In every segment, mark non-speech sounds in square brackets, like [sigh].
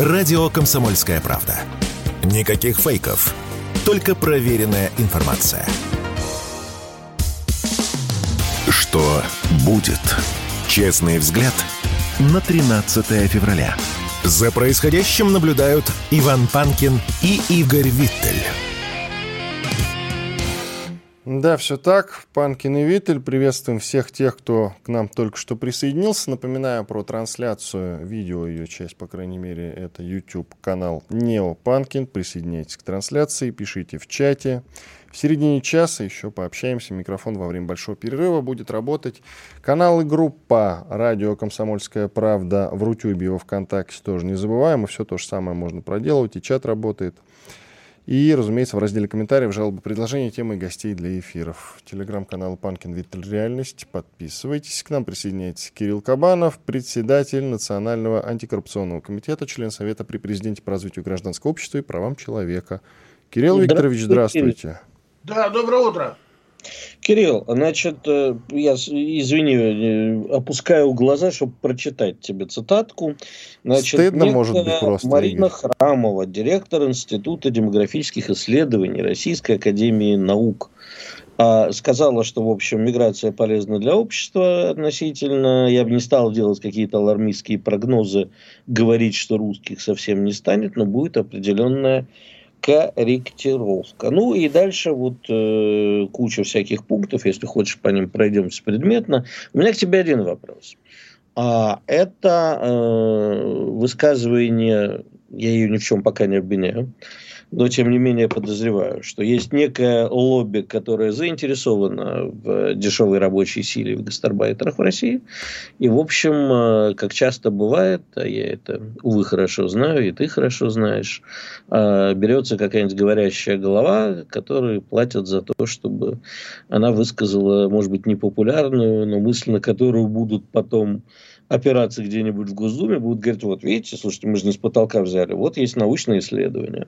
Радио «Комсомольская правда». Никаких фейков, только проверенная информация. Что будет? Честный взгляд на 13 февраля. За происходящим наблюдают Иван Панкин и Игорь Виттель. Да, все так. Панкин и Виттель. Приветствуем всех тех, кто к нам только что присоединился. Напоминаю про трансляцию, видео ее часть, по крайней мере, это YouTube-канал Нео Панкин. Присоединяйтесь к трансляции, пишите в чате. В середине часа еще пообщаемся. Микрофон во время большого перерыва будет работать. Канал и группа «Радио Комсомольская правда» в Рутюбе и во Вконтакте тоже не забываем. И все то же самое можно проделывать. И чат работает. И, разумеется, в разделе комментариев жалобы, предложения, темы и гостей для эфиров. Телеграм-канал Панкин Виттель Реальность. Подписывайтесь. К нам присоединяйтесь Кирилл Кабанов, председатель Национального антикоррупционного комитета, член Совета при президенте по развитию гражданского общества и правам человека. Кирилл Викторович, здравствуйте. Да, доброе утро. Кирилл, значит, э, я, извини, э, опускаю глаза, чтобы прочитать тебе цитатку. Значит, Стыдно, может быть, просто. Марина Игорь. Храмова, директор Института демографических исследований Российской Академии Наук, а, сказала, что, в общем, миграция полезна для общества относительно. Я бы не стал делать какие-то алармистские прогнозы, говорить, что русских совсем не станет, но будет определенная корректировка. Ну и дальше вот э, куча всяких пунктов, если хочешь по ним пройдемся предметно. У меня к тебе один вопрос. А, это э, высказывание, я ее ни в чем пока не обвиняю, но тем не менее подозреваю, что есть некое лобби, которое заинтересовано в дешевой рабочей силе в гастарбайтерах в России. И, в общем, э, как часто бывает, а я это, увы, хорошо знаю, и ты хорошо знаешь, э, берется какая-нибудь говорящая голова, которой платят за то, чтобы она высказала, может быть, непопулярную, но мысль, на которую будут потом операции где-нибудь в Госдуме будут говорить, вот видите, слушайте, мы же не с потолка взяли, вот есть научные исследования.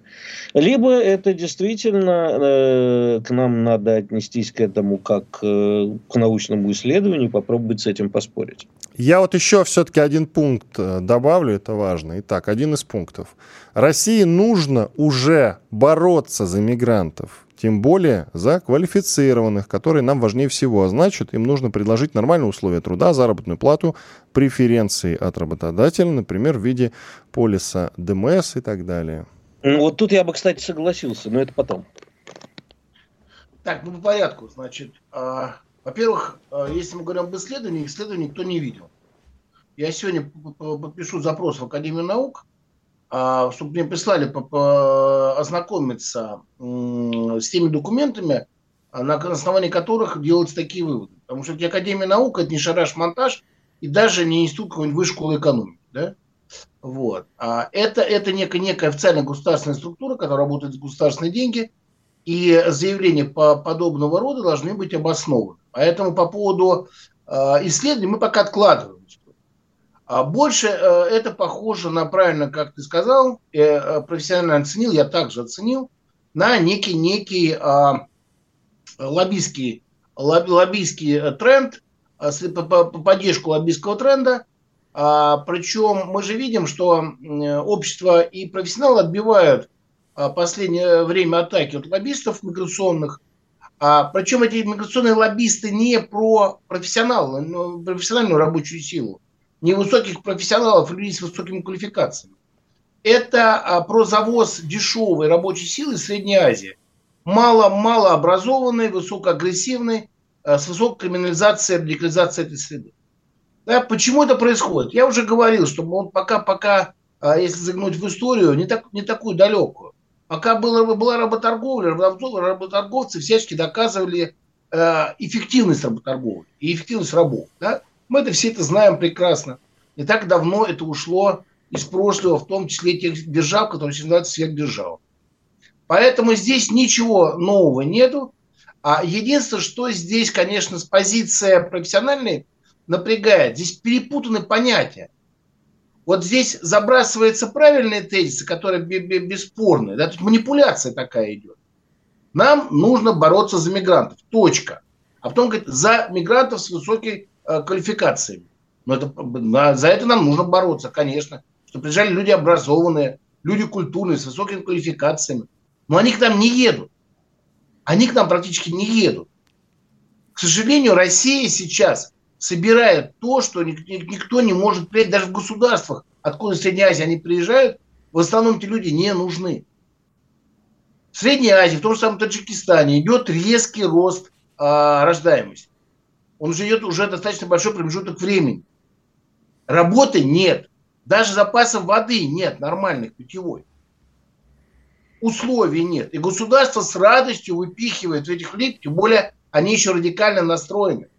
Либо это действительно э, к нам надо отнестись к этому как э, к научному исследованию, попробовать с этим поспорить. Я вот еще все-таки один пункт э, добавлю, это важно. Итак, один из пунктов. России нужно уже бороться за мигрантов тем более за квалифицированных, которые нам важнее всего. А значит, им нужно предложить нормальные условия труда, заработную плату, преференции от работодателя, например, в виде полиса ДМС и так далее. Ну, вот тут я бы, кстати, согласился, но это потом. Так, ну по порядку. Значит, э, во-первых, э, если мы говорим об исследовании, исследований никто не видел. Я сегодня подпишу запрос в Академию наук, чтобы мне прислали ознакомиться с теми документами, на основании которых делаются такие выводы. Потому что Академия наук это не шараш-монтаж и даже не институт какой-нибудь высшей школы экономики. Да? Вот. А это, это некая, некая официальная государственная структура, которая работает за государственные деньги, и заявления по подобного рода должны быть обоснованы. Поэтому по поводу э, исследований мы пока откладываем. А больше э, это похоже на, правильно, как ты сказал, э, профессионально оценил, я также оценил, на некий, некий а, лоббистский, лоббистский тренд, а, поддержку лоббистского тренда. Причем мы же видим, что общество и профессионалы отбивают последнее время атаки от лоббистов миграционных. Причем эти миграционные лоббисты не про профессионалов, профессиональную рабочую силу, невысоких профессионалов, людей с высокими квалификациями. Это а, про завоз дешевой рабочей силы из Средней Азии. Мало-мало образованной, высокоагрессивной, а, с высокой криминализацией, радикализацией этой среды. Да, почему это происходит? Я уже говорил, что он пока, пока, а, если заглянуть в историю, не, так, не такую далекую. Пока была, была работорговля, работорговцы всячески доказывали э, эффективность работорговли и эффективность рабов. Да? Мы это все это знаем прекрасно. Не так давно это ушло из прошлого, в том числе тех держав, которые называются сверхдержавами. Поэтому здесь ничего нового нету. А единственное, что здесь, конечно, с позиции профессиональной напрягает, здесь перепутаны понятия. Вот здесь забрасываются правильные тезисы, которые бесспорные. Да? Тут манипуляция такая идет. Нам нужно бороться за мигрантов. Точка. А потом говорит, за мигрантов с высокой квалификациями. Но это, за это нам нужно бороться, конечно. что приезжали люди образованные, люди культурные, с высокими квалификациями. Но они к нам не едут. Они к нам практически не едут. К сожалению, Россия сейчас собирает то, что никто не может принять даже в государствах, откуда из Средней Азии они приезжают, в основном эти люди не нужны. В Средней Азии, в том же самом Таджикистане идет резкий рост э, рождаемости. Он уже идет уже достаточно большой промежуток времени. Работы нет. Даже запасов воды нет нормальных питьевой. Условий нет. И государство с радостью выпихивает этих лиц, тем более они еще радикально настроены.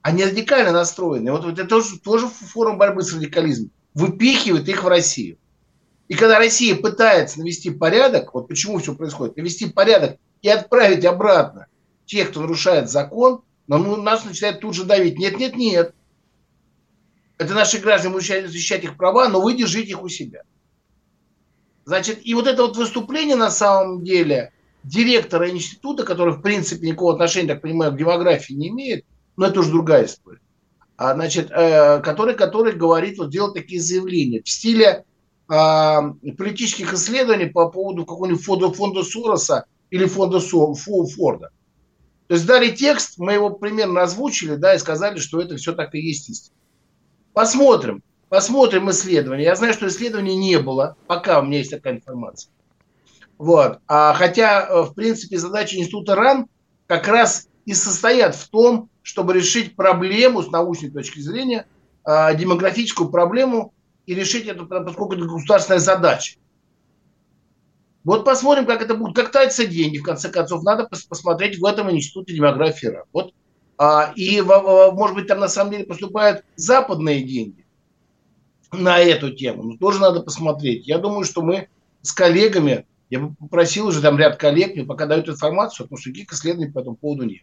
Они радикально настроены. Вот, вот это тоже, тоже форма борьбы с радикализмом. Выпихивает их в Россию. И когда Россия пытается навести порядок, вот почему все происходит, навести порядок и отправить обратно тех, кто нарушает закон, но ну, нас начинает тут же давить. Нет, нет, нет. Это наши граждане будут защищать их права, но вы держите их у себя. Значит, и вот это вот выступление на самом деле директора института, который в принципе никакого отношения, так понимаю, к демографии не имеет, но это уже другая история, а, значит, э, который, который говорит, вот делает такие заявления в стиле э, политических исследований по поводу какого-нибудь фонда, фонда Сороса или фонда Со, Фу, Форда. То есть дали текст, мы его примерно озвучили, да, и сказали, что это все так и есть истина. Посмотрим, посмотрим исследование. Я знаю, что исследований не было, пока у меня есть такая информация. Вот. А, хотя, э, в принципе, задача института РАН как раз и состоят в том, чтобы решить проблему с научной точки зрения, э, демографическую проблему и решить это, поскольку это государственная задача. Вот посмотрим, как это будет, как тратятся деньги, в конце концов. Надо посмотреть в этом институте демографии. Вот. А, и, может быть, там на самом деле поступают западные деньги на эту тему. Но тоже надо посмотреть. Я думаю, что мы с коллегами, я бы попросил уже там ряд коллег, мне пока дают информацию, потому что никаких исследований по этому поводу нет.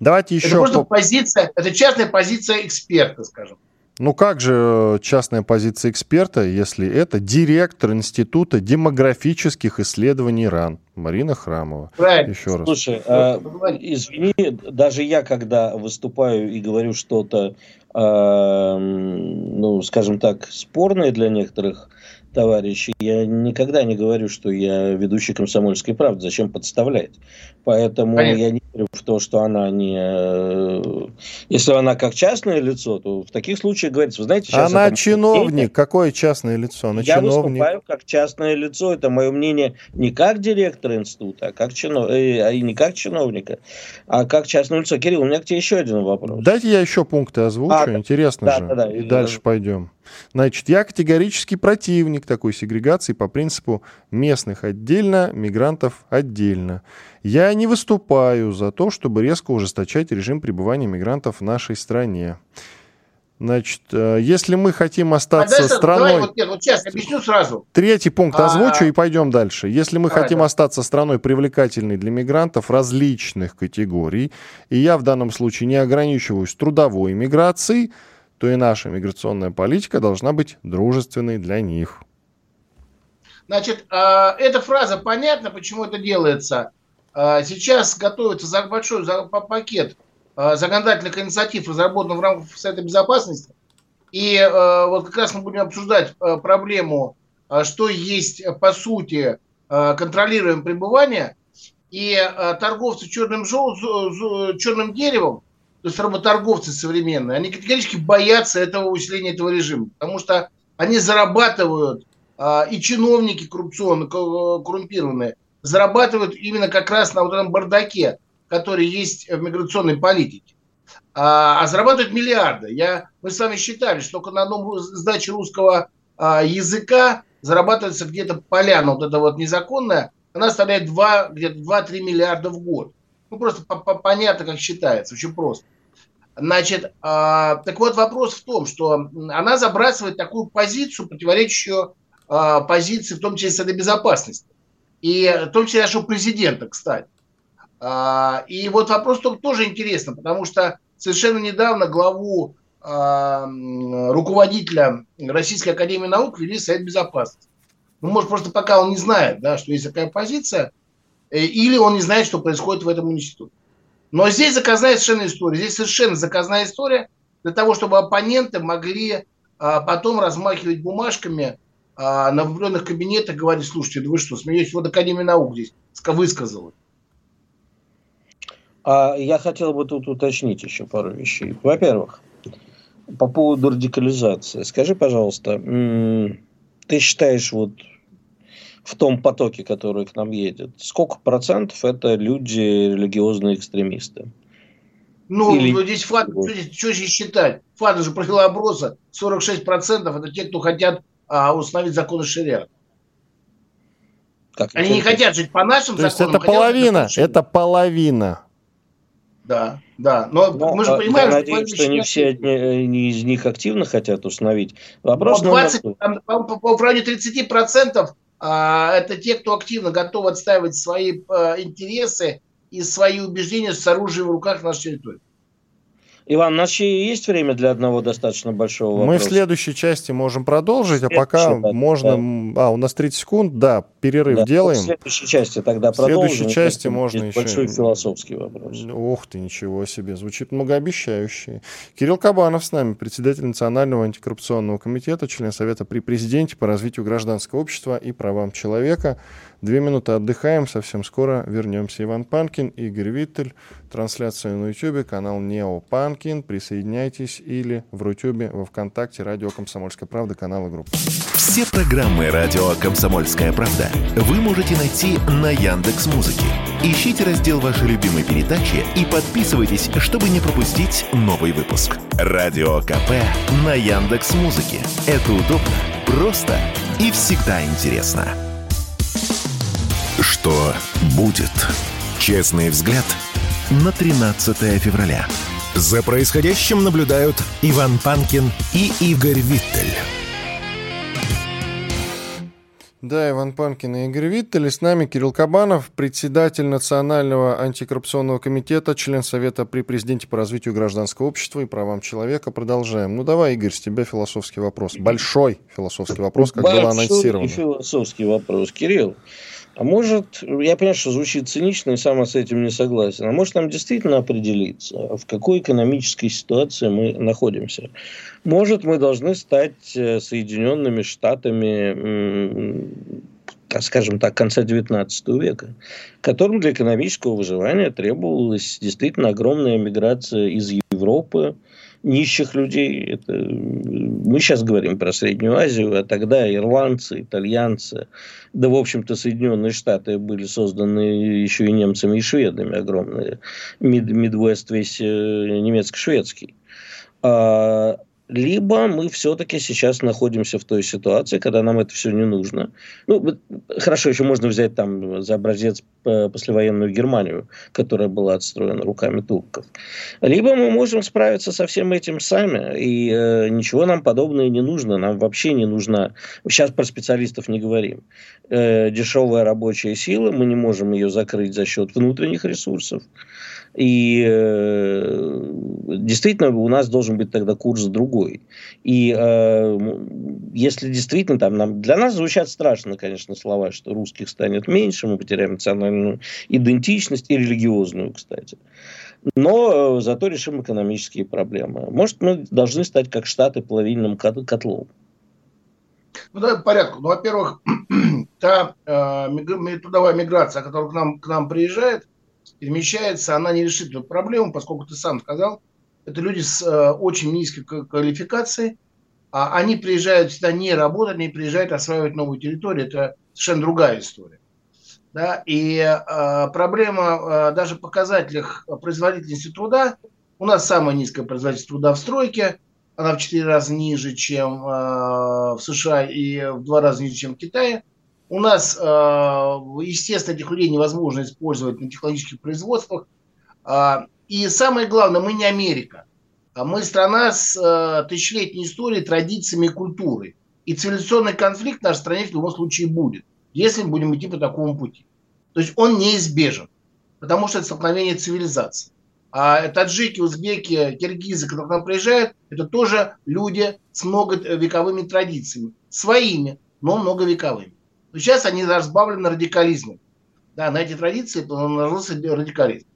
Давайте еще... Это просто позиция, это частная позиция эксперта, скажем. Ну как же э, частная позиция эксперта, если это директор Института демографических исследований РАН Марина Храмова. Правильно. Еще раз. Слушай, э, извини, даже я, когда выступаю и говорю что-то, э, ну, скажем так, спорное для некоторых товарищей, я никогда не говорю, что я ведущий комсомольской правды. Зачем подставлять? Поэтому Понятно. я не верю в то, что она не... Э, если она как частное лицо, то в таких случаях говорится, вы знаете... Сейчас она чиновник. Мнение, Какое частное лицо? Она я чиновник. выступаю как частное лицо. Это мое мнение не как директор института, а как чинов... э, а не как чиновника, а как частное лицо. Кирилл, у меня к тебе еще один вопрос. Дайте я еще пункты озвучу. А, Интересно да, же. Да, да, и да, дальше да. пойдем. Значит, я категорически противник такой сегрегации по принципу местных отдельно, мигрантов отдельно. Я не выступаю за то, чтобы резко ужесточать режим пребывания мигрантов в нашей стране. Значит, э, если мы хотим остаться а страной... Давай, вот, нет, вот сейчас объясню сразу. Третий пункт а, озвучу а, и пойдем дальше. Если мы давай, хотим да. остаться страной привлекательной для мигрантов различных категорий, и я в данном случае не ограничиваюсь трудовой миграцией, то и наша миграционная политика должна быть дружественной для них. Значит, а, эта фраза понятна, почему это делается. А, сейчас готовится большой пакет а, законодательных инициатив, разработанных в рамках Совета Безопасности. И вот как раз мы будем обсуждать проблему, что есть по сути контролируемое пребывание. И торговцы черным, черным деревом то есть работорговцы современные, они категорически боятся этого усиления этого режима, потому что они зарабатывают, и чиновники коррупционные, коррумпированные, зарабатывают именно как раз на вот этом бардаке, который есть в миграционной политике. А, а зарабатывают миллиарды. Я, мы с вами считали, что только на одном сдаче русского а, языка зарабатывается где-то поляна вот эта вот незаконная, она составляет 2, где-то 2-3 миллиарда в год. Ну, просто понятно, как считается, очень просто. Значит, э, так вот вопрос в том, что она забрасывает такую позицию, противоречащую э, позиции, в том числе Совета Безопасности. И в том числе нашего президента, кстати. Э, и вот вопрос тоже интересно, потому что совершенно недавно главу э, руководителя Российской Академии Наук вели Совет Безопасности. Ну, может, просто пока он не знает, да, что есть такая позиция, э, или он не знает, что происходит в этом институте. Но здесь заказная совершенно история. Здесь совершенно заказная история для того, чтобы оппоненты могли а потом размахивать бумажками а, на определенных кабинетах, говорить, слушайте, да вы что, смеетесь, вот Академия наук здесь высказала. А я хотел бы тут уточнить еще пару вещей. Во-первых, по поводу радикализации. Скажи, пожалуйста, ты считаешь вот в том потоке, который к нам едет, сколько процентов это люди религиозные экстремисты? Ну, Или... здесь ФАТ, что здесь считать? ФАТ же провела опроса, 46% это те, кто хотят а, установить законы шариата. Как Они не хотят жить по нашим То законам. То есть это половина, это половина. Да, да. Но, Но мы же а, понимаем, я что, надеюсь, что не все не, не из них активно хотят установить. Вопрос 20, номер... там, по, по, по, в районе 30% а, это те, кто активно готов отстаивать свои а, интересы и свои убеждения с оружием в руках на нашей территории. Иван, у нас еще есть время для одного достаточно большого вопроса? Мы в следующей части можем продолжить, а пока да, можно... Да. А, у нас 30 секунд, да, перерыв да, делаем. В следующей части тогда продолжим. В следующей части можно еще... Большой философский вопрос. Ух ты, ничего себе, звучит многообещающе. Кирилл Кабанов с нами, председатель Национального антикоррупционного комитета, член Совета при президенте по развитию гражданского общества и правам человека. Две минуты отдыхаем, совсем скоро вернемся. Иван Панкин, Игорь Виттель, трансляция на YouTube, канал Нео Панкин. Присоединяйтесь или в Рутюбе, во Вконтакте, радио «Комсомольская правда», канал и группа. Все программы радио «Комсомольская правда» вы можете найти на Яндекс Музыке. Ищите раздел вашей любимой передачи и подписывайтесь, чтобы не пропустить новый выпуск. Радио КП на Яндекс Музыке. Это удобно, просто и всегда интересно. Что будет? Честный взгляд на 13 февраля. За происходящим наблюдают Иван Панкин и Игорь Виттель. Да, Иван Панкин и Игорь Виттель. И с нами Кирилл Кабанов, председатель Национального антикоррупционного комитета, член Совета при президенте по развитию гражданского общества и правам человека. Продолжаем. Ну давай, Игорь, с тебя философский вопрос. Большой философский вопрос, как Большой было анонсировано. философский вопрос. Кирилл, а может, я понимаю, что звучит цинично, и сам с этим не согласен, а может нам действительно определиться, в какой экономической ситуации мы находимся. Может, мы должны стать э, Соединенными Штатами, скажем так, конца XIX века, которым для экономического выживания требовалась действительно огромная миграция из Европы, нищих людей. Это, мы сейчас говорим про Среднюю Азию, а тогда ирландцы, итальянцы, да, в общем-то, Соединенные Штаты были созданы еще и немцами, и шведами огромные. Мид, Мидвест весь э, немецко-шведский. А, либо мы все-таки сейчас находимся в той ситуации, когда нам это все не нужно. Ну, хорошо, еще можно взять там за образец э, послевоенную Германию, которая была отстроена руками турков. Либо мы можем справиться со всем этим сами, и э, ничего нам подобное не нужно. Нам вообще не нужна... Сейчас про специалистов не говорим. Э, дешевая рабочая сила, мы не можем ее закрыть за счет внутренних ресурсов. И э, действительно у нас должен быть тогда курс другой. И э, если действительно там нам для нас звучат страшно, конечно, слова, что русских станет меньше, мы потеряем национальную идентичность и религиозную, кстати. Но э, зато решим экономические проблемы. Может, мы должны стать как Штаты плавильным котлом. Ну, давай по порядку. Ну, во-первых, [clears throat] та э, трудовая миграция, которая к нам, к нам приезжает, перемещается, она не решит эту проблему, поскольку ты сам сказал, это люди с э, очень низкой квалификацией, а они приезжают сюда не работать, они приезжают осваивать новую территорию, это совершенно другая история. Да? И э, проблема э, даже в показателях производительности труда, у нас самая низкая производительность труда в стройке, она в 4 раза ниже, чем э, в США и в 2 раза ниже, чем в Китае – у нас, э, естественно, этих людей невозможно использовать на технологических производствах. А, и самое главное, мы не Америка. А мы страна с э, тысячелетней историей, традициями и культурой. И цивилизационный конфликт в нашей стране в любом случае будет, если мы будем идти по такому пути. То есть он неизбежен, потому что это столкновение цивилизаций. А таджики, узбеки, киргизы, которые к нам приезжают, это тоже люди с многовековыми традициями. Своими, но многовековыми. Но сейчас они разбавлены радикализмом. Да, на эти традиции наложился радикализм.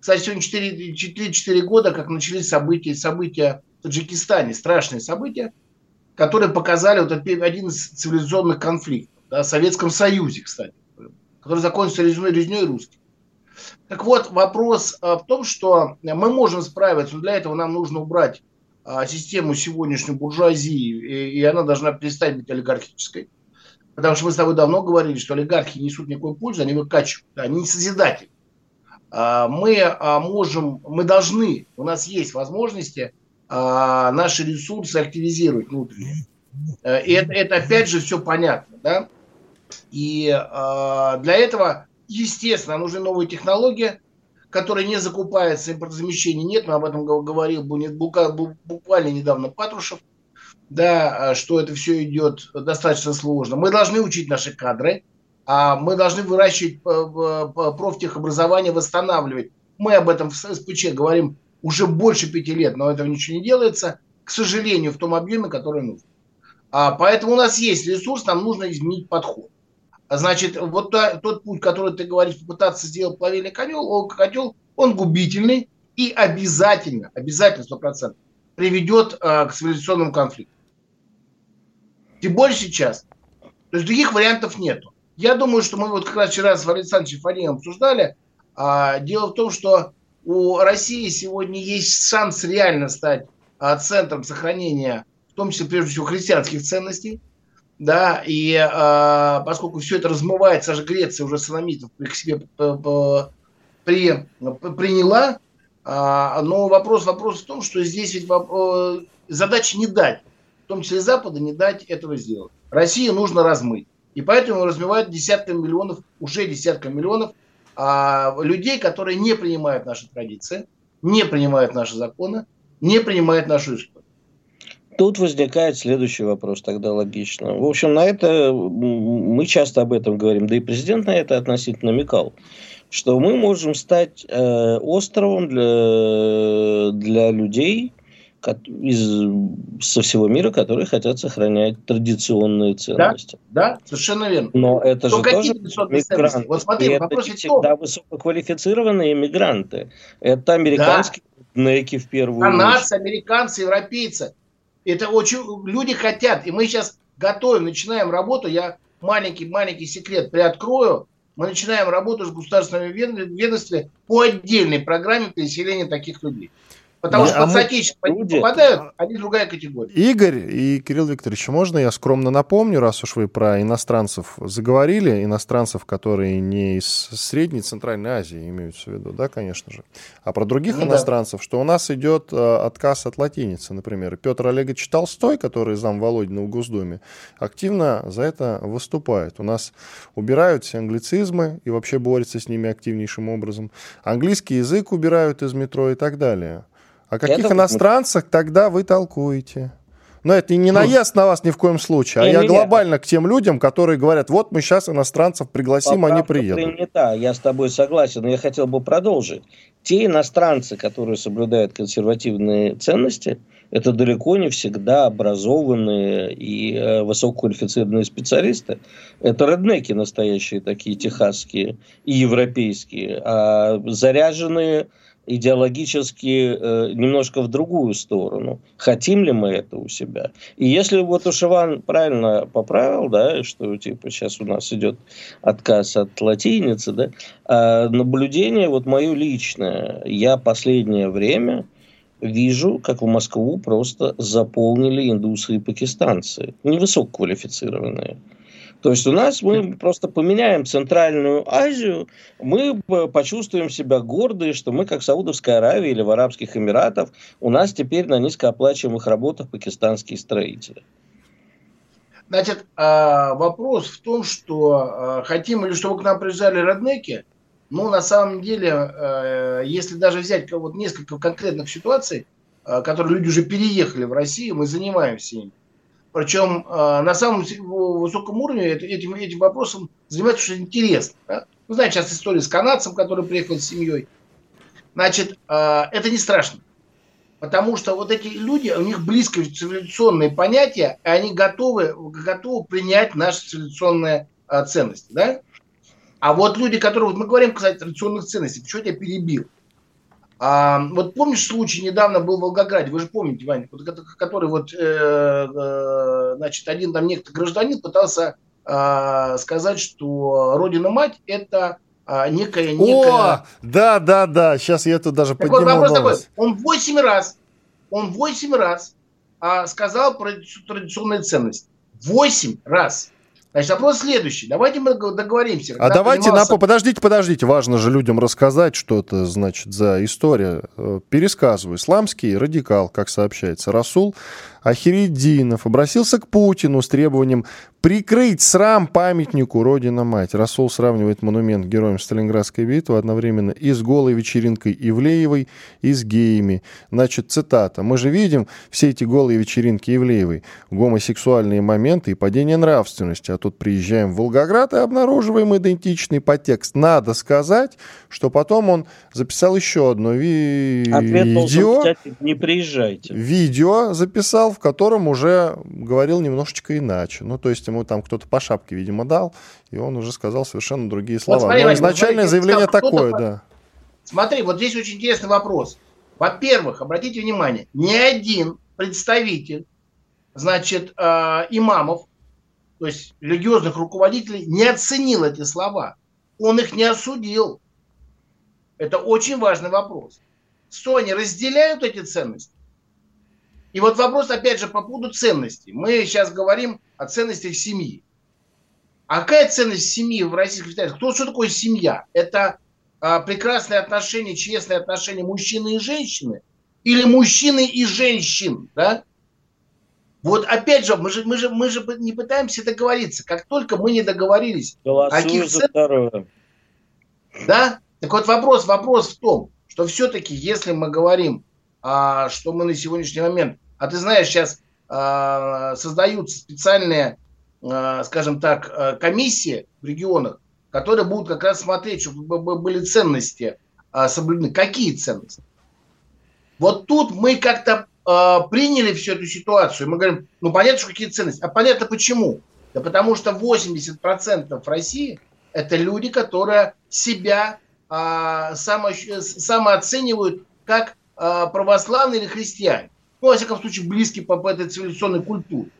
Кстати, сегодня 4, 4, 4 года, как начались события, события в Таджикистане, страшные события, которые показали вот один из цивилизационных конфликтов. Да, в Советском Союзе, кстати, который закончился резней, резней русских. Так вот, вопрос в том, что мы можем справиться, но для этого нам нужно убрать систему сегодняшней буржуазии, и она должна перестать быть олигархической. Потому что мы с тобой давно говорили, что олигархи несут никакой пользы, они выкачивают, они не созидатели. А, мы а, можем, мы должны, у нас есть возможности а, наши ресурсы активизировать внутренне. Э, и это, это опять же все понятно, да? И для этого, естественно, нужны новые технологии, которые не закупаются, импортозамещения нет, мы об этом говорил буквально недавно Патрушев да, что это все идет достаточно сложно. Мы должны учить наши кадры, мы должны выращивать э, э, профтехобразование, восстанавливать. Мы об этом в СПЧ говорим уже больше пяти лет, но этого ничего не делается, к сожалению, в том объеме, который нужен. А, поэтому у нас есть ресурс, нам нужно изменить подход. Значит, вот та, тот путь, который ты говоришь, попытаться сделать плавильный котел, он, котел, он губительный и обязательно, обязательно, 100% приведет а, к цивилизационному конфликту. Тем более сейчас. То есть других вариантов нету. Я думаю, что мы вот как раз вчера с Валерием Александровичем Фариновым обсуждали. А, дело в том, что у России сегодня есть шанс реально стать а, центром сохранения, в том числе, прежде всего, христианских ценностей. Да, и а, поскольку все это размывается, даже Греция уже санамитов к себе при, приняла, а, но вопрос, вопрос в том, что здесь ведь э, задача не дать в том числе Запада, не дать этого сделать. России нужно размыть. И поэтому размывают десятками миллионов, уже десятками миллионов а, людей, которые не принимают наши традиции, не принимают наши законы, не принимают нашу историю. Тут возникает следующий вопрос тогда логично. В общем, на это мы часто об этом говорим, да и президент на это относительно намекал, что мы можем стать э, островом для, для людей, из, со всего мира, которые хотят сохранять традиционные ценности. Да, да совершенно верно. Но это Но же тоже мигранты. Вот смотри, и вопрос это всегда высококвалифицированные мигранты. Это американские да. неки в первую Канадцы, очередь. американцы, европейцы. Это очень люди хотят. И мы сейчас готовим, начинаем работу. Я маленький-маленький секрет приоткрою. Мы начинаем работу с государственными ведомствами по отдельной программе переселения таких людей. Потому что а под соотечественников люди... попадают, они другая категория. Игорь и Кирилл Викторович, можно я скромно напомню, раз уж вы про иностранцев заговорили, иностранцев, которые не из Средней Центральной Азии имеются в виду, да, конечно же, а про других ну, иностранцев, да. что у нас идет э, отказ от латиницы, например. Петр Олегович Толстой, который зам Володина в Госдуме, активно за это выступает. У нас убирают все англицизмы и вообще борются с ними активнейшим образом. Английский язык убирают из метро и так далее. О каких это иностранцах мы... тогда вы толкуете? Но это не наезд на вас ни в коем случае, а я не, глобально к тем людям, которые говорят, вот мы сейчас иностранцев пригласим, Поправка они приедут. принята, я с тобой согласен, но я хотел бы продолжить. Те иностранцы, которые соблюдают консервативные ценности, это далеко не всегда образованные и э, высококвалифицированные специалисты. Это реднеки настоящие такие, техасские и европейские, а заряженные идеологически э, немножко в другую сторону. Хотим ли мы это у себя? И если вот уж Иван правильно поправил, да, что типа сейчас у нас идет отказ от латиницы, да, а наблюдение вот мое личное, я последнее время вижу, как в Москву просто заполнили индусы и пакистанцы, невысококвалифицированные. То есть у нас мы просто поменяем Центральную Азию, мы почувствуем себя гордые, что мы, как Саудовская Аравия или в Арабских Эмиратах, у нас теперь на низкооплачиваемых работах пакистанские строители. Значит, а, вопрос в том, что а, хотим ли, чтобы к нам приезжали роднеки, ну, на самом деле, а, если даже взять вот несколько конкретных ситуаций, которые люди уже переехали в Россию, мы занимаемся ими. Причем э, на самом высоком уровне этим, этим вопросом занимается очень интересно. Да? Вы знаете сейчас историю с канадцем, который приехал с семьей. Значит, э, это не страшно. Потому что вот эти люди, у них близко цивилизационные понятия, и они готовы, готовы принять наши цивилизационные э, ценности. Да? А вот люди, которые, вот мы говорим, кстати, традиционных ценностей, почему я тебя перебил? А, вот помнишь случай недавно был в Волгограде, вы же помните, Ваня, который вот, э, э, значит, один там некто гражданин пытался э, сказать, что Родина-мать это э, некая, некая... О, да, да, да, сейчас я тут даже так подниму вот вопрос такой, он восемь раз, он восемь раз э, сказал про традиционные ценности. Восемь раз. Значит, вопрос следующий. Давайте мы договоримся. А давайте, принимался... на... подождите, подождите. Важно же людям рассказать, что это, значит, за история. Э, пересказываю. Исламский радикал, как сообщается, Расул Ахириддинов обратился к Путину с требованием прикрыть срам памятнику Родина-Мать. Расул сравнивает монумент героям Сталинградской битвы одновременно и с голой вечеринкой Ивлеевой, и с геями. Значит, цитата. «Мы же видим все эти голые вечеринки Ивлеевой, гомосексуальные моменты и падение нравственности. А тут приезжаем в Волгоград и обнаруживаем идентичный подтекст. Надо сказать, что потом он записал еще одно ви- Ответ видео. Кстати, не приезжайте. Видео записал, в котором уже говорил немножечко иначе. Ну, то есть ему там кто-то по шапке, видимо, дал, и он уже сказал совершенно другие слова. Вот смотри, Но изначальное смотри, заявление такое, да. Смотри, вот здесь очень интересный вопрос. Во-первых, обратите внимание, ни один представитель, значит, э, имамов, то есть религиозных руководителей, не оценил эти слова. Он их не осудил. Это очень важный вопрос. Что они разделяют эти ценности? И вот вопрос, опять же, по поводу ценностей. Мы сейчас говорим о ценностях семьи. А какая ценность семьи в Российской Федерации? Кто, что такое семья? Это а, прекрасные отношения, честные отношения мужчины и женщины? Или мужчины и женщин? Да? Вот опять же, мы же, мы, же, мы же не пытаемся договориться. Как только мы не договорились... Голосую за второе. Да? Так вот вопрос, вопрос в том, что все-таки, если мы говорим а, что мы на сегодняшний момент, а ты знаешь, сейчас а, создаются специальные, а, скажем так, а, комиссии в регионах, которые будут как раз смотреть, чтобы были ценности соблюдены. Какие ценности? Вот тут мы как-то приняли всю эту ситуацию. Мы говорим, ну понятно, что какие ценности. А понятно почему? Да потому что 80% России это люди, которые себя а, само, самооценивают как православные или христиане. Ну, во всяком случае, близкие по, по этой цивилизационной культуре.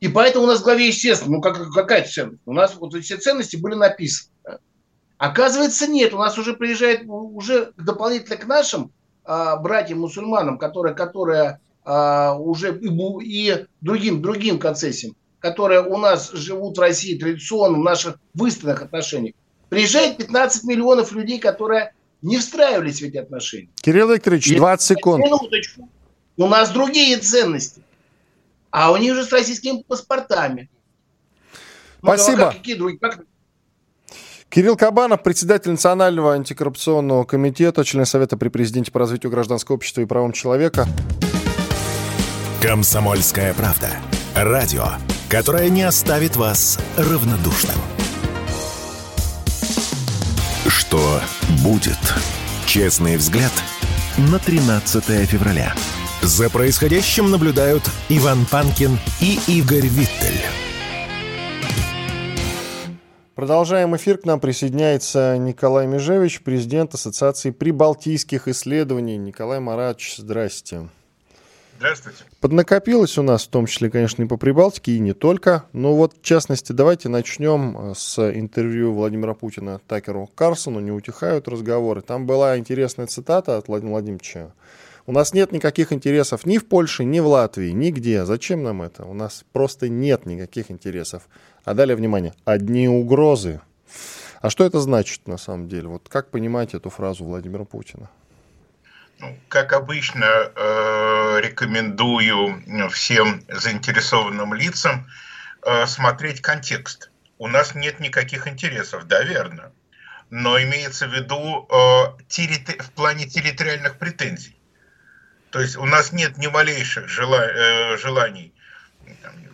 И поэтому у нас в главе, естественно, ну как, какая ценность? У нас вот все ценности были написаны. Оказывается, нет. У нас уже приезжает, уже дополнительно к нашим а, братьям-мусульманам, которые, которые а, уже и, и другим, другим концессиям, которые у нас живут в России традиционно, в наших выстроенных отношениях, приезжает 15 миллионов людей, которые не встраивались в эти отношения. Кирилл Викторович, 20 секунд. Минуточку. У нас другие ценности. А у них же с российскими паспортами. Спасибо. Ну, как, какие другие? Как... Кирилл Кабанов, председатель Национального антикоррупционного комитета, член Совета при президенте по развитию гражданского общества и правам человека. Комсомольская правда. Радио, которое не оставит вас равнодушным. Что будет? Честный взгляд на 13 февраля. За происходящим наблюдают Иван Панкин и Игорь Виттель. Продолжаем эфир. К нам присоединяется Николай Межевич, президент Ассоциации прибалтийских исследований. Николай Маратович, здрасте. Здравствуйте. Поднакопилось у нас, в том числе, конечно, и по Прибалтике, и не только. Но вот, в частности, давайте начнем э, с интервью Владимира Путина Такеру Карсону. Не утихают разговоры. Там была интересная цитата от Владимира Владимировича. У нас нет никаких интересов ни в Польше, ни в Латвии, нигде. Зачем нам это? У нас просто нет никаких интересов. А далее, внимание, одни угрозы. А что это значит на самом деле? Вот как понимать эту фразу Владимира Путина? Ну, как обычно, э, рекомендую всем заинтересованным лицам э, смотреть контекст. У нас нет никаких интересов, да, верно. Но имеется в виду э, в плане территориальных претензий. То есть у нас нет ни малейших желаний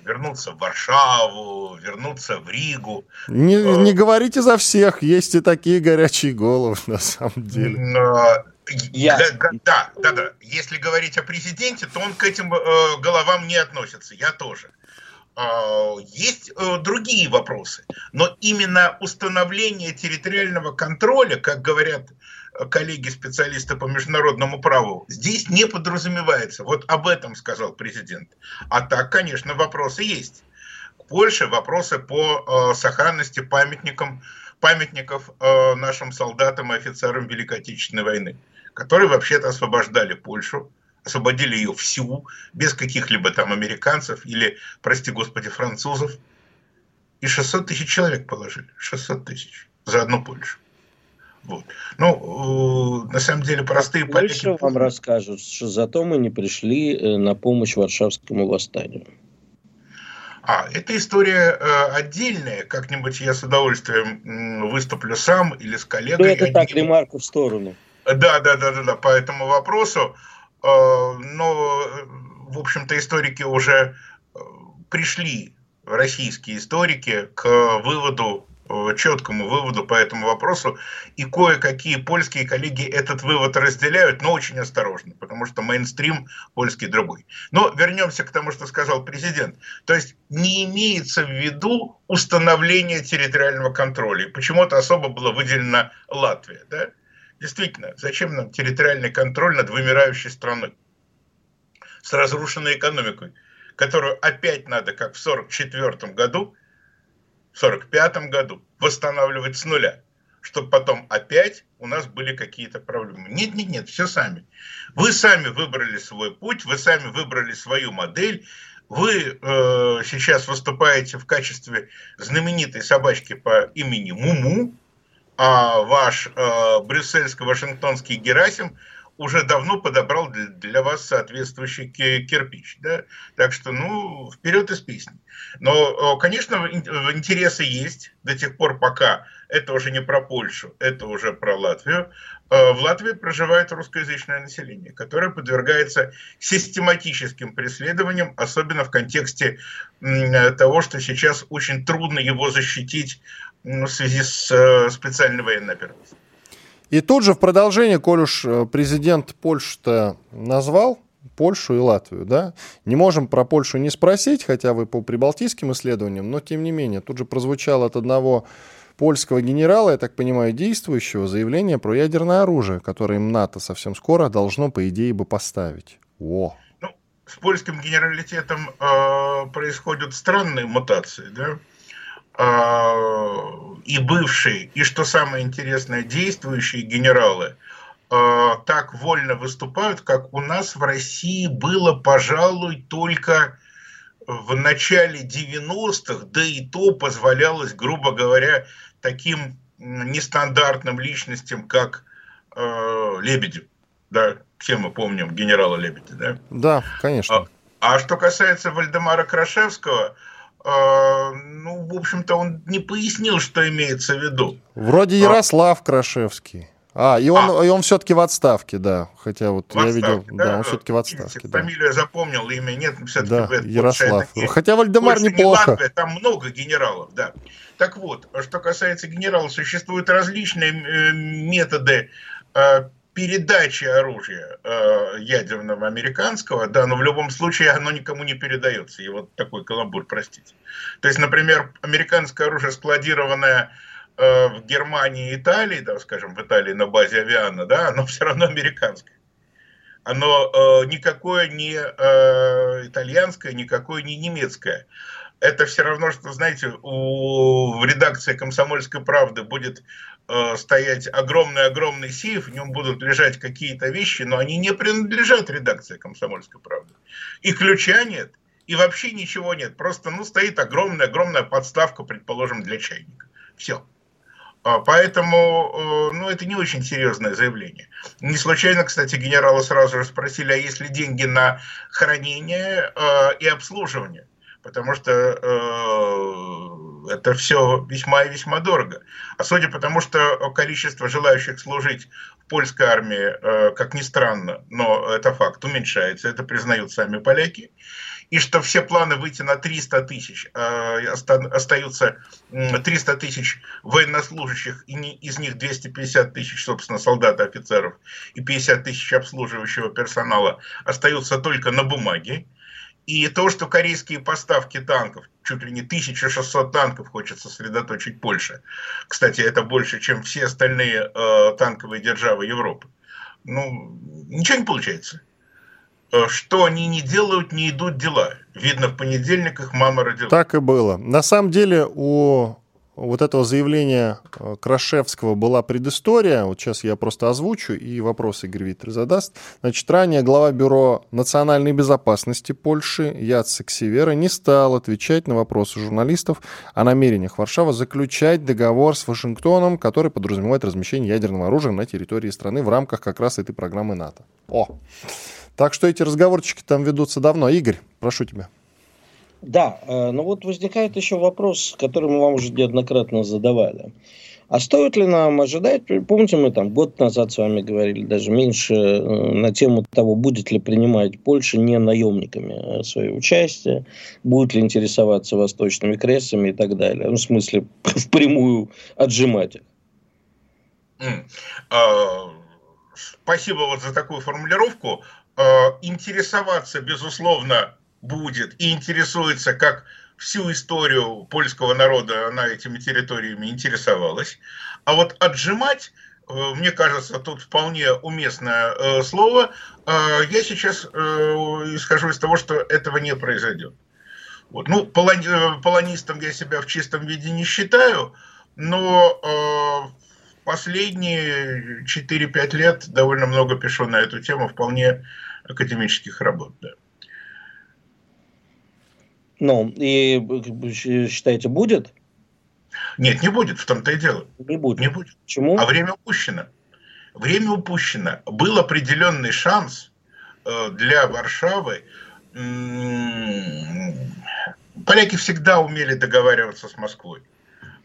вернуться в Варшаву, вернуться в Ригу. Не, не говорите за всех, есть и такие горячие головы [laughs] на самом деле. Я... Да, да, да, да. Если говорить о президенте, то он к этим э, головам не относится. Я тоже. Э, есть э, другие вопросы, но именно установление территориального контроля, как говорят коллеги-специалисты по международному праву, здесь не подразумевается. Вот об этом сказал президент. А так, конечно, вопросы есть. К Польше вопросы по э, сохранности памятникам, памятников э, нашим солдатам и офицерам Великой Отечественной войны, которые вообще-то освобождали Польшу, освободили ее всю, без каких-либо там американцев или, прости господи, французов. И 600 тысяч человек положили. 600 тысяч за одну Польшу. Вот. Ну, э, на самом деле, простые Больше поляки... вам расскажут, что зато мы не пришли э, на помощь Варшавскому восстанию. А, эта история э, отдельная. Как-нибудь я с удовольствием выступлю сам или с коллегой. Ну, это так, ремарку в сторону. Да, да, да, да, да, по этому вопросу. Э, но, в общем-то, историки уже э, пришли, российские историки, к выводу Э, четкому выводу по этому вопросу, и кое-какие польские коллеги этот вывод разделяют, но очень осторожно, потому что мейнстрим польский другой. Но вернемся к тому, что сказал президент. То есть не имеется в виду установление территориального контроля. Почему-то особо было выделено Латвия. Да? Действительно, зачем нам территориальный контроль над вымирающей страной с разрушенной экономикой, которую опять надо, как в 1944 году, в 1945 году восстанавливать с нуля, чтобы потом опять у нас были какие-то проблемы. Нет, нет, нет, все сами. Вы сами выбрали свой путь, вы сами выбрали свою модель, вы э, сейчас выступаете в качестве знаменитой собачки по имени Муму, а ваш э, брюссельско-вашингтонский Герасим – уже давно подобрал для, для вас соответствующий кирпич. Да? Так что, ну, вперед из песни. Но, конечно, интересы есть до тех пор, пока это уже не про Польшу, это уже про Латвию. Э, в Латвии проживает русскоязычное население, которое подвергается систематическим преследованиям, особенно в контексте того, что сейчас очень трудно его защитить в связи с э, специальной военной операцией. И тут же в продолжение, коль уж э, президент Польши-то назвал Польшу и Латвию, да, не можем про Польшу не спросить, хотя вы по прибалтийским исследованиям, но тем не менее, тут же прозвучало от одного польского генерала, я так понимаю, действующего, заявление про ядерное оружие, которое им НАТО совсем скоро должно, по идее, бы поставить. О. Ну, с польским генералитетом э, происходят странные мутации, да, а, и бывшие, и что самое интересное, действующие генералы а, так вольно выступают, как у нас в России было, пожалуй, только в начале 90-х, да и то позволялось, грубо говоря, таким нестандартным личностям, как э, Лебедев. Да, все мы помним генерала Лебедя, да? Да, конечно. А, а что касается Вальдемара Крашевского, а, ну, в общем-то, он не пояснил, что имеется в виду. Вроде а. Ярослав Крашевский. А, и он, а. И он все-таки в отставке, да. Хотя вот я видел, да, да он все-таки в отставке. Видите, да. Фамилию запомнил, имя нет, все-таки да, это, Ярослав. Это Хотя Вальдемар Больше неплохо. Не Латвия, там много генералов, да. Так вот, что касается генералов, существуют различные э, методы э, передачи оружия э, ядерного американского, да, но в любом случае оно никому не передается. И вот такой каламбур, простите. То есть, например, американское оружие, складированное э, в Германии и Италии, да, скажем, в Италии на базе авиана, да, оно [laughs] все равно американское. Оно э, никакое не э, итальянское, никакое не немецкое это все равно, что, знаете, у, в редакции «Комсомольской правды» будет э, стоять огромный-огромный сейф, в нем будут лежать какие-то вещи, но они не принадлежат редакции «Комсомольской правды». И ключа нет, и вообще ничего нет. Просто, ну, стоит огромная-огромная подставка, предположим, для чайника. Все. А, поэтому, э, ну, это не очень серьезное заявление. Не случайно, кстати, генерала сразу же спросили, а есть ли деньги на хранение э, и обслуживание потому что э, это все весьма и весьма дорого. А судя по тому, что количество желающих служить в польской армии, как ни странно, но это факт, уменьшается, это признают сами поляки, и что все планы выйти на 300 тысяч, э, остаются 300 тысяч военнослужащих, и из них 250 тысяч, собственно, солдат и офицеров, и 50 тысяч обслуживающего персонала остаются только на бумаге, И то, что корейские поставки танков, чуть ли не 1600 танков хочет сосредоточить Польша. Кстати, это больше, чем все остальные э, танковые державы Европы. Ну, ничего не получается. Э, что они не делают, не идут дела. Видно, в понедельник их мама родила. Так и было. На самом деле у вот этого заявления э, Крашевского была предыстория. Вот сейчас я просто озвучу, и вопрос Игорь Виттер задаст. Значит, ранее глава Бюро национальной безопасности Польши Яцек Севера не стал отвечать на вопросы журналистов о намерениях Варшавы заключать договор с Вашингтоном, который подразумевает размещение ядерного оружия на территории страны в рамках как раз этой программы НАТО. О! Так что эти разговорчики там ведутся давно. Игорь, прошу тебя. Да, э, но вот возникает еще вопрос, который мы вам уже неоднократно задавали. А стоит ли нам ожидать, помните, мы там год назад с вами говорили, даже меньше, э, на тему того, будет ли принимать Польша не наемниками э, свое участие, будет ли интересоваться восточными крестами и так далее. Ну, в смысле, [laughs] впрямую отжимать их. А, спасибо вот за такую формулировку. Интересоваться, безусловно, будет и интересуется, как всю историю польского народа она этими территориями интересовалась. А вот отжимать, э, мне кажется, тут вполне уместное э, слово. Э, я сейчас исхожу из того, что этого не произойдет. Вот. Ну, полонистом я себя в чистом виде не считаю, но последние 4-5 лет довольно много пишу на эту тему вполне академических работ. Да. Ну, и считаете, будет? Нет, не будет, в том-то и дело. Не будет. Не будет. Почему? А время упущено. Время упущено. Был определенный шанс э, для Варшавы. Поляки всегда умели договариваться с Москвой.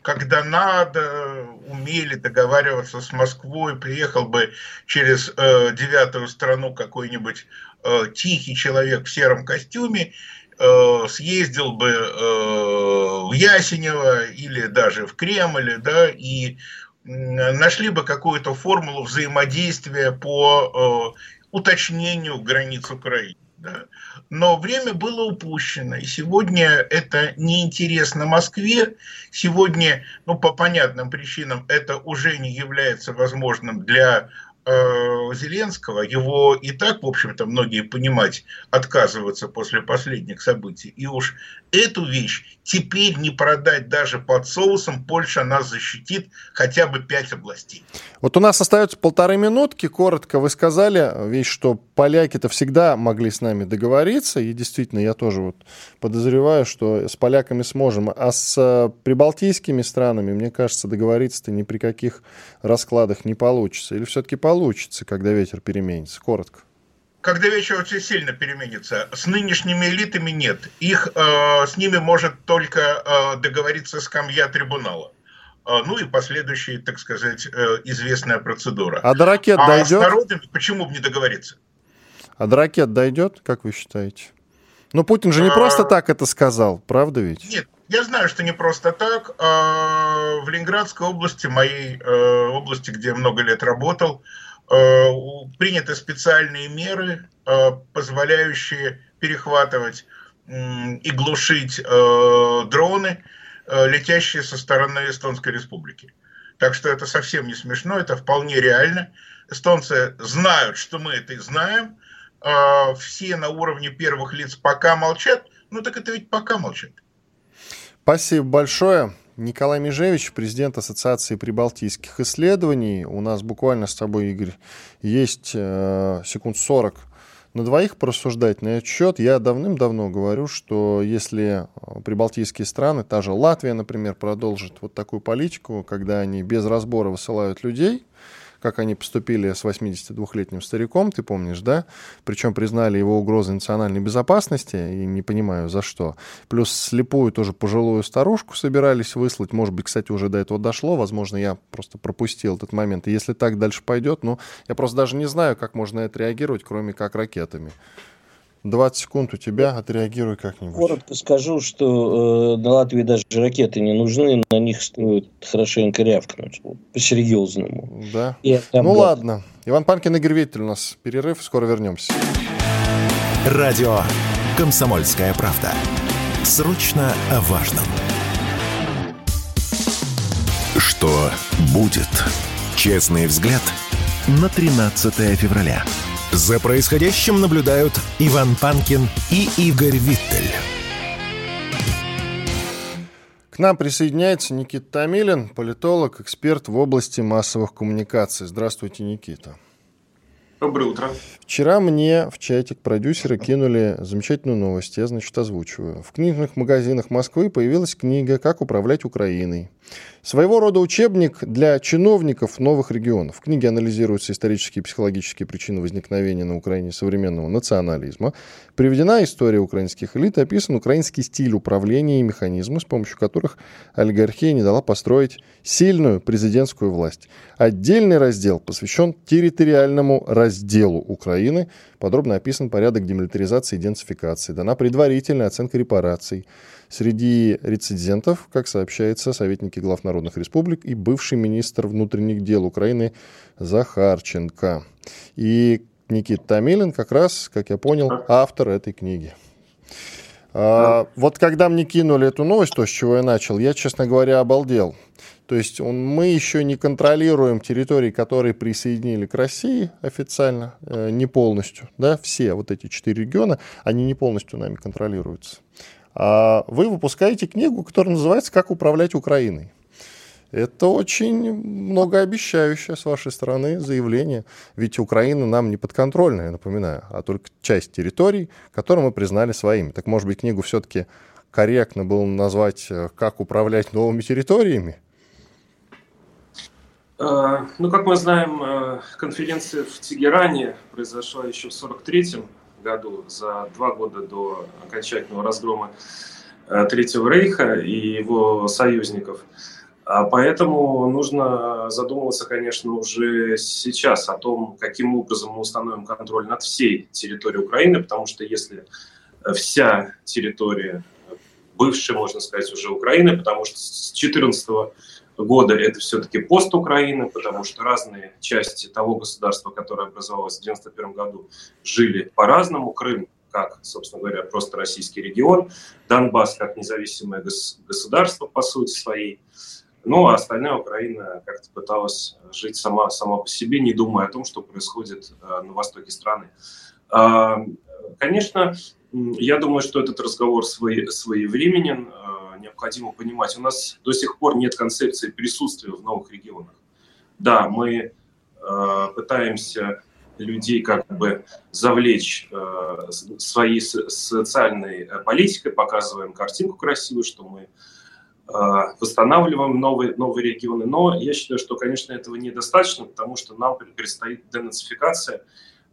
Когда надо, умели договариваться с Москвой, приехал бы через э, девятую страну какой-нибудь э, тихий человек в сером костюме Э, съездил бы э, в Ясенево или даже в Кремль, да, и нашли бы какую-то формулу взаимодействия по э, уточнению границ Украины. Да. Но время было упущено, и сегодня это неинтересно Москве. Сегодня, ну, по понятным причинам, это уже не является возможным для Зеленского, его и так, в общем-то, многие понимать отказываются после последних событий. И уж эту вещь теперь не продать даже под соусом, Польша нас защитит хотя бы пять областей. Вот у нас остается полторы минутки. Коротко вы сказали вещь, что поляки-то всегда могли с нами договориться. И действительно, я тоже вот подозреваю, что с поляками сможем. А с э, прибалтийскими странами, мне кажется, договориться-то ни при каких раскладах не получится. Или все-таки получится, когда ветер переменится? Коротко когда вечер очень сильно переменится. С нынешними элитами нет. Их э, с ними может только э, договориться скамья трибунала. Э, ну и последующая, так сказать, э, известная процедура. А до ракет а дойдет? с народами почему бы не договориться? А до ракет дойдет, как вы считаете? Ну, Путин же не а... просто так это сказал, правда ведь? Нет, я знаю, что не просто так. А в Ленинградской области, моей э, области, где я много лет работал, Э, приняты специальные меры, э, позволяющие перехватывать и глушить дроны, летящие со стороны Эстонской Республики. Так что это совсем не смешно, это вполне реально. Эстонцы знают, что мы это знаем. Все на уровне первых лиц пока молчат. Ну так это ведь пока молчат. Спасибо большое. Николай Межевич, президент Ассоциации прибалтийских исследований. У нас буквально с тобой, Игорь, есть э, секунд 40 на двоих порассуждать на этот счет. Я давным-давно говорю, что если э, прибалтийские страны, та же Латвия, например, продолжит вот такую политику, когда они без разбора высылают людей, как они поступили с 82-летним стариком, ты помнишь, да? Причем признали его угрозой национальной безопасности, и не понимаю за что. Плюс слепую тоже пожилую старушку собирались выслать. Может быть, кстати, уже до этого дошло. Возможно, я просто пропустил этот момент. И если так дальше пойдет, ну, я просто даже не знаю, как можно это реагировать, кроме как ракетами. 20 секунд у тебя, отреагируй как-нибудь. Коротко скажу, что э, на Латвии даже ракеты не нужны, на них стоит хорошенько рявкнуть, по-серьезному. Да? И ну будет. ладно. Иван Панкин, Игорь Виттель у нас перерыв, скоро вернемся. Радио «Комсомольская правда». Срочно о важном. Что будет? Честный взгляд на 13 февраля. За происходящим наблюдают Иван Панкин и Игорь Виттель. К нам присоединяется Никита Томилин, политолог, эксперт в области массовых коммуникаций. Здравствуйте, Никита. Доброе утро. Вчера мне в чатик продюсеры кинули замечательную новость, я, значит, озвучиваю. В книжных магазинах Москвы появилась книга «Как управлять Украиной». Своего рода учебник для чиновников новых регионов. В книге анализируются исторические и психологические причины возникновения на Украине современного национализма. Приведена история украинских элит, описан украинский стиль управления и механизмы, с помощью которых олигархия не дала построить сильную президентскую власть. Отдельный раздел посвящен территориальному разделу Украины. Подробно описан порядок демилитаризации и денацификации. Дана предварительная оценка репараций. Среди рецидентов, как сообщается, советники глав народных республик и бывший министр внутренних дел Украины Захарченко. И Никит Томилин как раз, как я понял, автор этой книги. А, вот когда мне кинули эту новость, то, с чего я начал, я, честно говоря, обалдел. То есть он, мы еще не контролируем территории, которые присоединили к России официально, э, не полностью. Да, все вот эти четыре региона, они не полностью нами контролируются. А вы выпускаете книгу, которая называется «Как управлять Украиной». Это очень многообещающее с вашей стороны заявление. Ведь Украина нам не подконтрольна, я напоминаю, а только часть территорий, которые мы признали своими. Так, может быть, книгу все-таки корректно было назвать э, «Как управлять новыми территориями»? Э, ну, как мы знаем, э, конференция в Тегеране произошла еще в 1943 году, за два года до окончательного разгрома э, Третьего Рейха и его союзников. А поэтому нужно задумываться, конечно, уже сейчас о том, каким образом мы установим контроль над всей территорией Украины, потому что если вся территория бывшая, можно сказать, уже Украины, потому что с 14 года это все-таки пост Украины, потому что разные части того государства, которое образовалось в 1991 году, жили по-разному. Крым как, собственно говоря, просто российский регион, Донбасс как независимое государство по сути своей, ну а остальная Украина как-то пыталась жить сама, сама по себе, не думая о том, что происходит э, на востоке страны. А, конечно, я думаю, что этот разговор своевременен, необходимо понимать. У нас до сих пор нет концепции присутствия в новых регионах. Да, мы э, пытаемся людей как бы завлечь э, своей социальной политикой, показываем картинку красивую, что мы э, восстанавливаем новые, новые регионы. Но я считаю, что, конечно, этого недостаточно, потому что нам предстоит денацификация.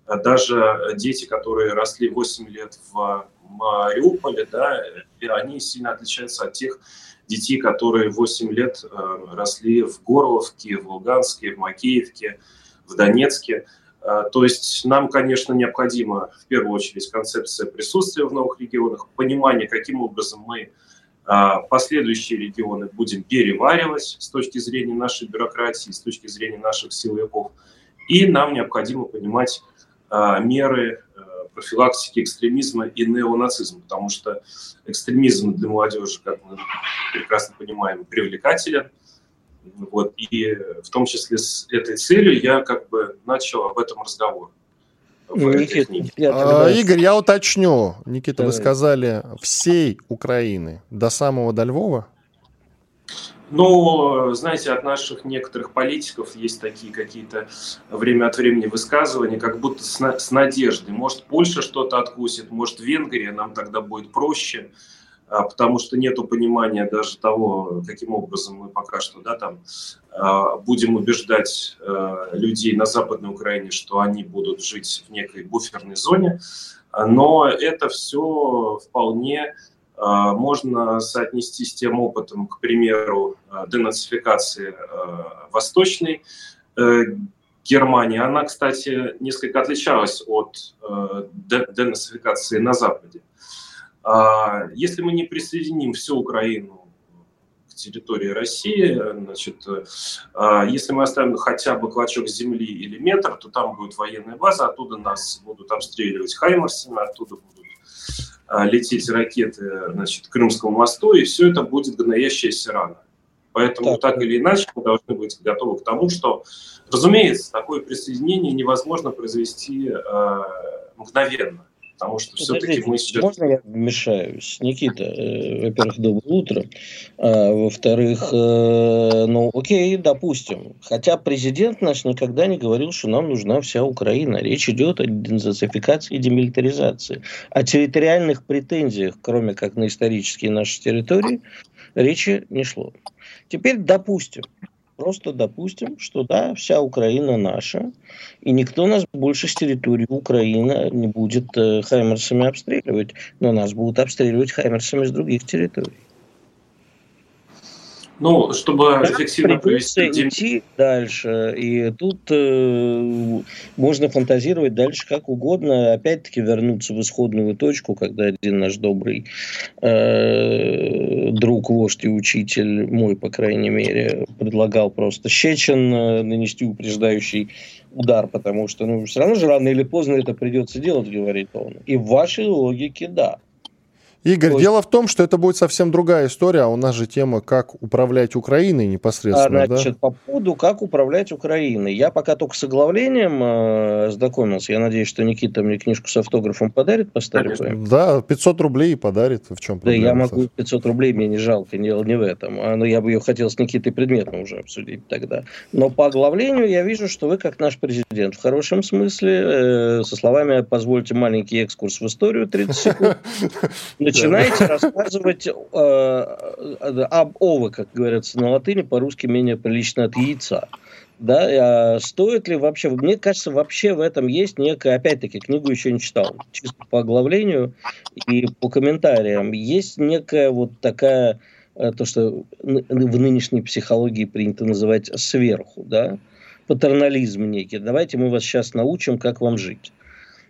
Даже дети, которые росли 8 лет в Мариуполе, да, и они сильно отличаются от тех детей, которые 8 лет э, росли в Горловке, в Луганске, в Макеевке, в Донецке. Э, то есть нам, конечно, необходима в первую очередь концепция присутствия в новых регионах, понимание, каким образом мы э, последующие регионы будем переваривать с точки зрения нашей бюрократии, с точки зрения наших силовиков. И нам необходимо понимать меры профилактики экстремизма и неонацизма, потому что экстремизм для молодежи, как мы прекрасно понимаем, привлекателен. Вот, и в том числе с этой целью я как бы начал об этом разговор. Никит, а, Игорь, я уточню. Никита, Давай. вы сказали всей Украины до самого до Львова? Но, знаете, от наших некоторых политиков есть такие какие-то время от времени высказывания, как будто с, с надеждой. Может, Польша что-то откусит, может, Венгрия, нам тогда будет проще, а, потому что нет понимания даже того, каким образом мы пока что да, там, а, будем убеждать а, людей на Западной Украине, что они будут жить в некой буферной зоне. Но это все вполне можно соотнести с тем опытом, к примеру, а, денацификации а, восточной э, Германии. Она, кстати, несколько отличалась от э, денацификации на Западе. Если мы не присоединим всю Украину к территории России, значит, если мы оставим хотя бы клочок земли или метр, то там будет военная база, оттуда нас будут обстреливать хаймерсами, оттуда будут лететь ракеты значит, к Крымскому мосту, и все это будет гноящаяся рана. Поэтому так. так или иначе мы должны быть готовы к тому, что, разумеется, такое присоединение невозможно произвести э, мгновенно потому что все-таки мы сейчас... Можно я вмешаюсь? Никита, э, во-первых, доброе утро. А, во-вторых, э, ну окей, допустим. Хотя президент наш никогда не говорил, что нам нужна вся Украина. Речь идет о денацификации и демилитаризации. О территориальных претензиях, кроме как на исторические наши территории, речи не шло. Теперь допустим, просто допустим, что да, вся Украина наша, и никто нас больше с территории Украины не будет э, хаймерсами обстреливать, но нас будут обстреливать хаймерсами с других территорий. Ну, чтобы да, эффективно провести... идти дальше, и тут э, можно фантазировать дальше как угодно, опять-таки вернуться в исходную точку, когда один наш добрый э, друг, вождь и учитель, мой, по крайней мере, предлагал просто Щечин э, нанести упреждающий удар, потому что ну, все равно же рано или поздно это придется делать, говорит он. И в вашей логике да. Игорь, есть... дело в том, что это будет совсем другая история, а у нас же тема, как управлять Украиной непосредственно. А, значит, да? по поводу, как управлять Украиной. Я пока только с оглавлением э, знакомился. Я надеюсь, что Никита мне книжку с автографом подарит по Да, 500 рублей подарит. В чем проблема? Да, я могу 500 рублей, мне не жалко, не, не в этом. А, но я бы ее хотел с Никитой предметно уже обсудить тогда. Но по оглавлению я вижу, что вы как наш президент. В хорошем смысле, э, со словами «позвольте маленький экскурс в историю 30 секунд». [laughs] начинаете рассказывать э, об овы, как говорится на латыни, по-русски менее прилично от яйца. Да, а стоит ли вообще, мне кажется, вообще в этом есть некая, опять-таки, книгу еще не читал, чисто по оглавлению и по комментариям, есть некая вот такая, э, то, что в нынешней психологии принято называть сверху, да, патернализм некий. Давайте мы вас сейчас научим, как вам жить.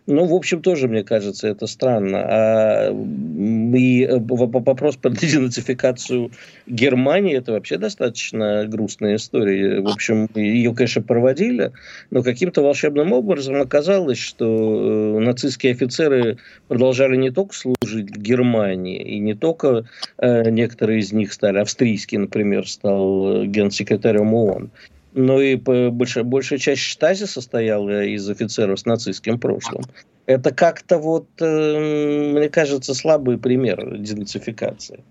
Ну, в общем, тоже, мне кажется, это странно. А, и э, вопрос про [laughs] денацификацию Германии, это вообще достаточно грустная история. В общем, ее, конечно, проводили, но каким-то волшебным образом оказалось, что э, нацистские офицеры продолжали не только служить Германии, и не только э, некоторые из них стали, австрийский, например, стал генсекретарем ООН, но и большая, большая часть штази состояла из офицеров с нацистским прошлым. Это как-то вот, э, мне кажется, слабый пример денацификации.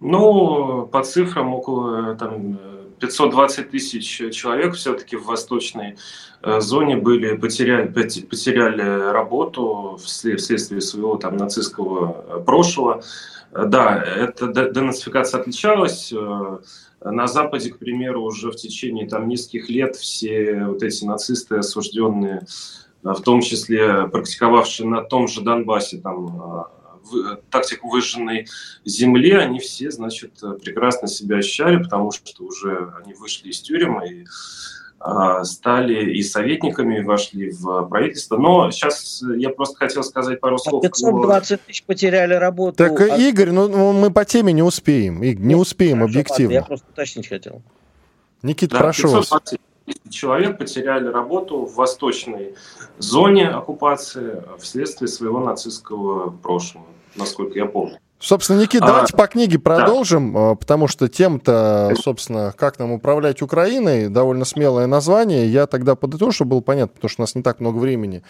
Ну, по цифрам, около там, 520 тысяч человек все-таки в восточной э, зоне были, потеряли, потеряли работу вследствие своего там, нацистского э, прошлого. Да, эта денацификация отличалась на Западе, к примеру, уже в течение там, нескольких лет все вот эти нацисты, осужденные, а, в том числе практиковавшие на том же Донбассе там, а, тактику выжженной земли, они все, значит, прекрасно себя ощущали, потому что уже они вышли из тюрьмы и стали и советниками, вошли в правительство. Но сейчас я просто хотел сказать пару слов. 520 тысяч потеряли работу. Так, а... Игорь, ну, ну мы по теме не успеем. Игорь, не успеем Хорошо, объективно. я просто уточнить хотел. Никита, да, прошу вас. человек потеряли работу в восточной зоне оккупации вследствие своего нацистского прошлого, насколько я помню. Собственно, Никита, а, давайте по книге продолжим, да. потому что тем-то, собственно, как нам управлять Украиной, довольно смелое название. Я тогда подытожу, чтобы было понятно, потому что у нас не так много времени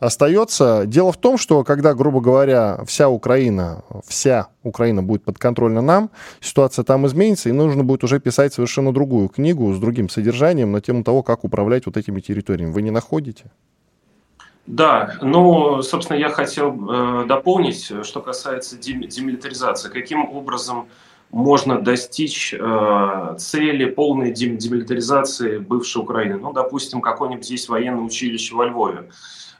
остается. Дело в том, что когда, грубо говоря, вся Украина, вся Украина будет подконтрольна нам, ситуация там изменится, и нужно будет уже писать совершенно другую книгу с другим содержанием на тему того, как управлять вот этими территориями. Вы не находите? Да, ну, собственно, я хотел э, дополнить, что касается демилитаризации. Каким образом можно достичь э, цели полной демилитаризации бывшей Украины? Ну, допустим, какое-нибудь есть военное училище во Львове,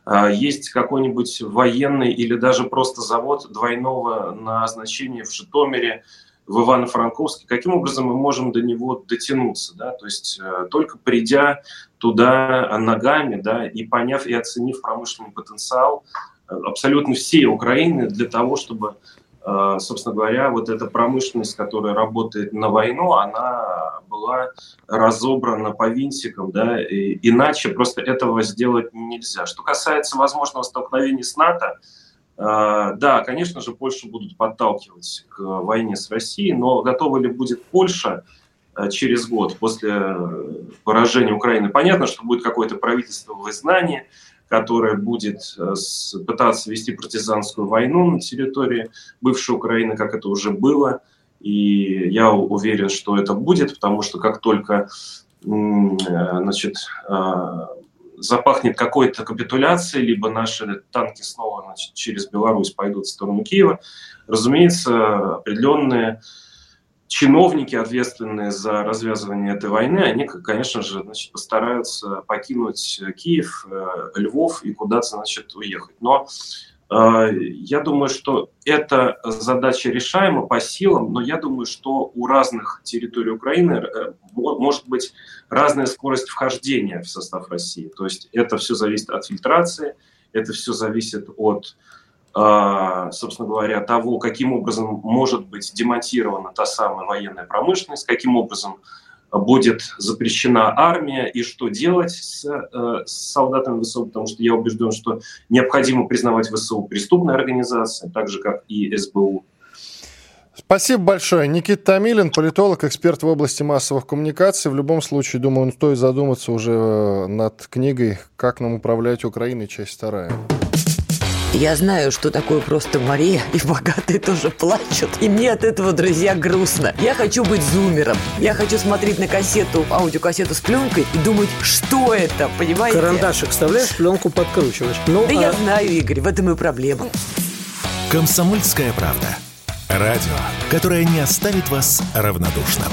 э, есть какой-нибудь военный или даже просто завод двойного назначения в Житомире, в Ивано-Франковске, каким образом мы можем до него дотянуться, да, то есть э, только придя туда ногами, да, и поняв и оценив промышленный потенциал э, абсолютно всей Украины для того, чтобы, э, собственно говоря, вот эта промышленность, которая работает на войну, она была разобрана по винтикам, да, и иначе просто этого сделать нельзя. Что касается возможного столкновения с НАТО, Да, конечно же, Польшу будут подталкивать к войне с Россией, но готова ли будет Польша через год после поражения Украины? Понятно, что будет какое-то правительство в изгнании, которое будет пытаться вести партизанскую войну на территории бывшей Украины, как это уже было. И я уверен, что это будет, потому что как только значит, запахнет какой-то капитуляцией, либо наши танки снова значит, через Беларусь пойдут в сторону Киева, разумеется, определенные чиновники, ответственные за развязывание этой войны, они, конечно же, значит, постараются покинуть Киев, э, Львов и куда-то значит, уехать. Но э, я думаю, что эта задача решаема по силам, но я думаю, что у разных территорий Украины э, может быть разная скорость вхождения в состав России. То есть это все зависит от фильтрации, это все зависит от, а, собственно говоря, того, каким образом может быть демонтирована та самая военная промышленность, каким образом будет запрещена армия и что делать с, э, с солдатами ВСУ, потому что я убежден, что необходимо признавать ВСУ преступной организацией, так же, как и СБУ. Спасибо большое. Никита Томилин, политолог, эксперт в области массовых коммуникаций. В любом случае, думаю, стоит задуматься уже э, над книгой «Как нам управлять Украиной. Часть вторая». Я знаю, что такое просто Мария, и богатые тоже плачут. И мне от этого, друзья, грустно. Я хочу быть зумером. Я хочу смотреть на кассету, аудиокассету с пленкой и думать, что это, понимаете? Карандашик вставляешь, пленку подкручиваешь. Ну, да а... я знаю, Игорь, в этом и проблема. Комсомольская правда. Радио, которое не оставит вас равнодушным.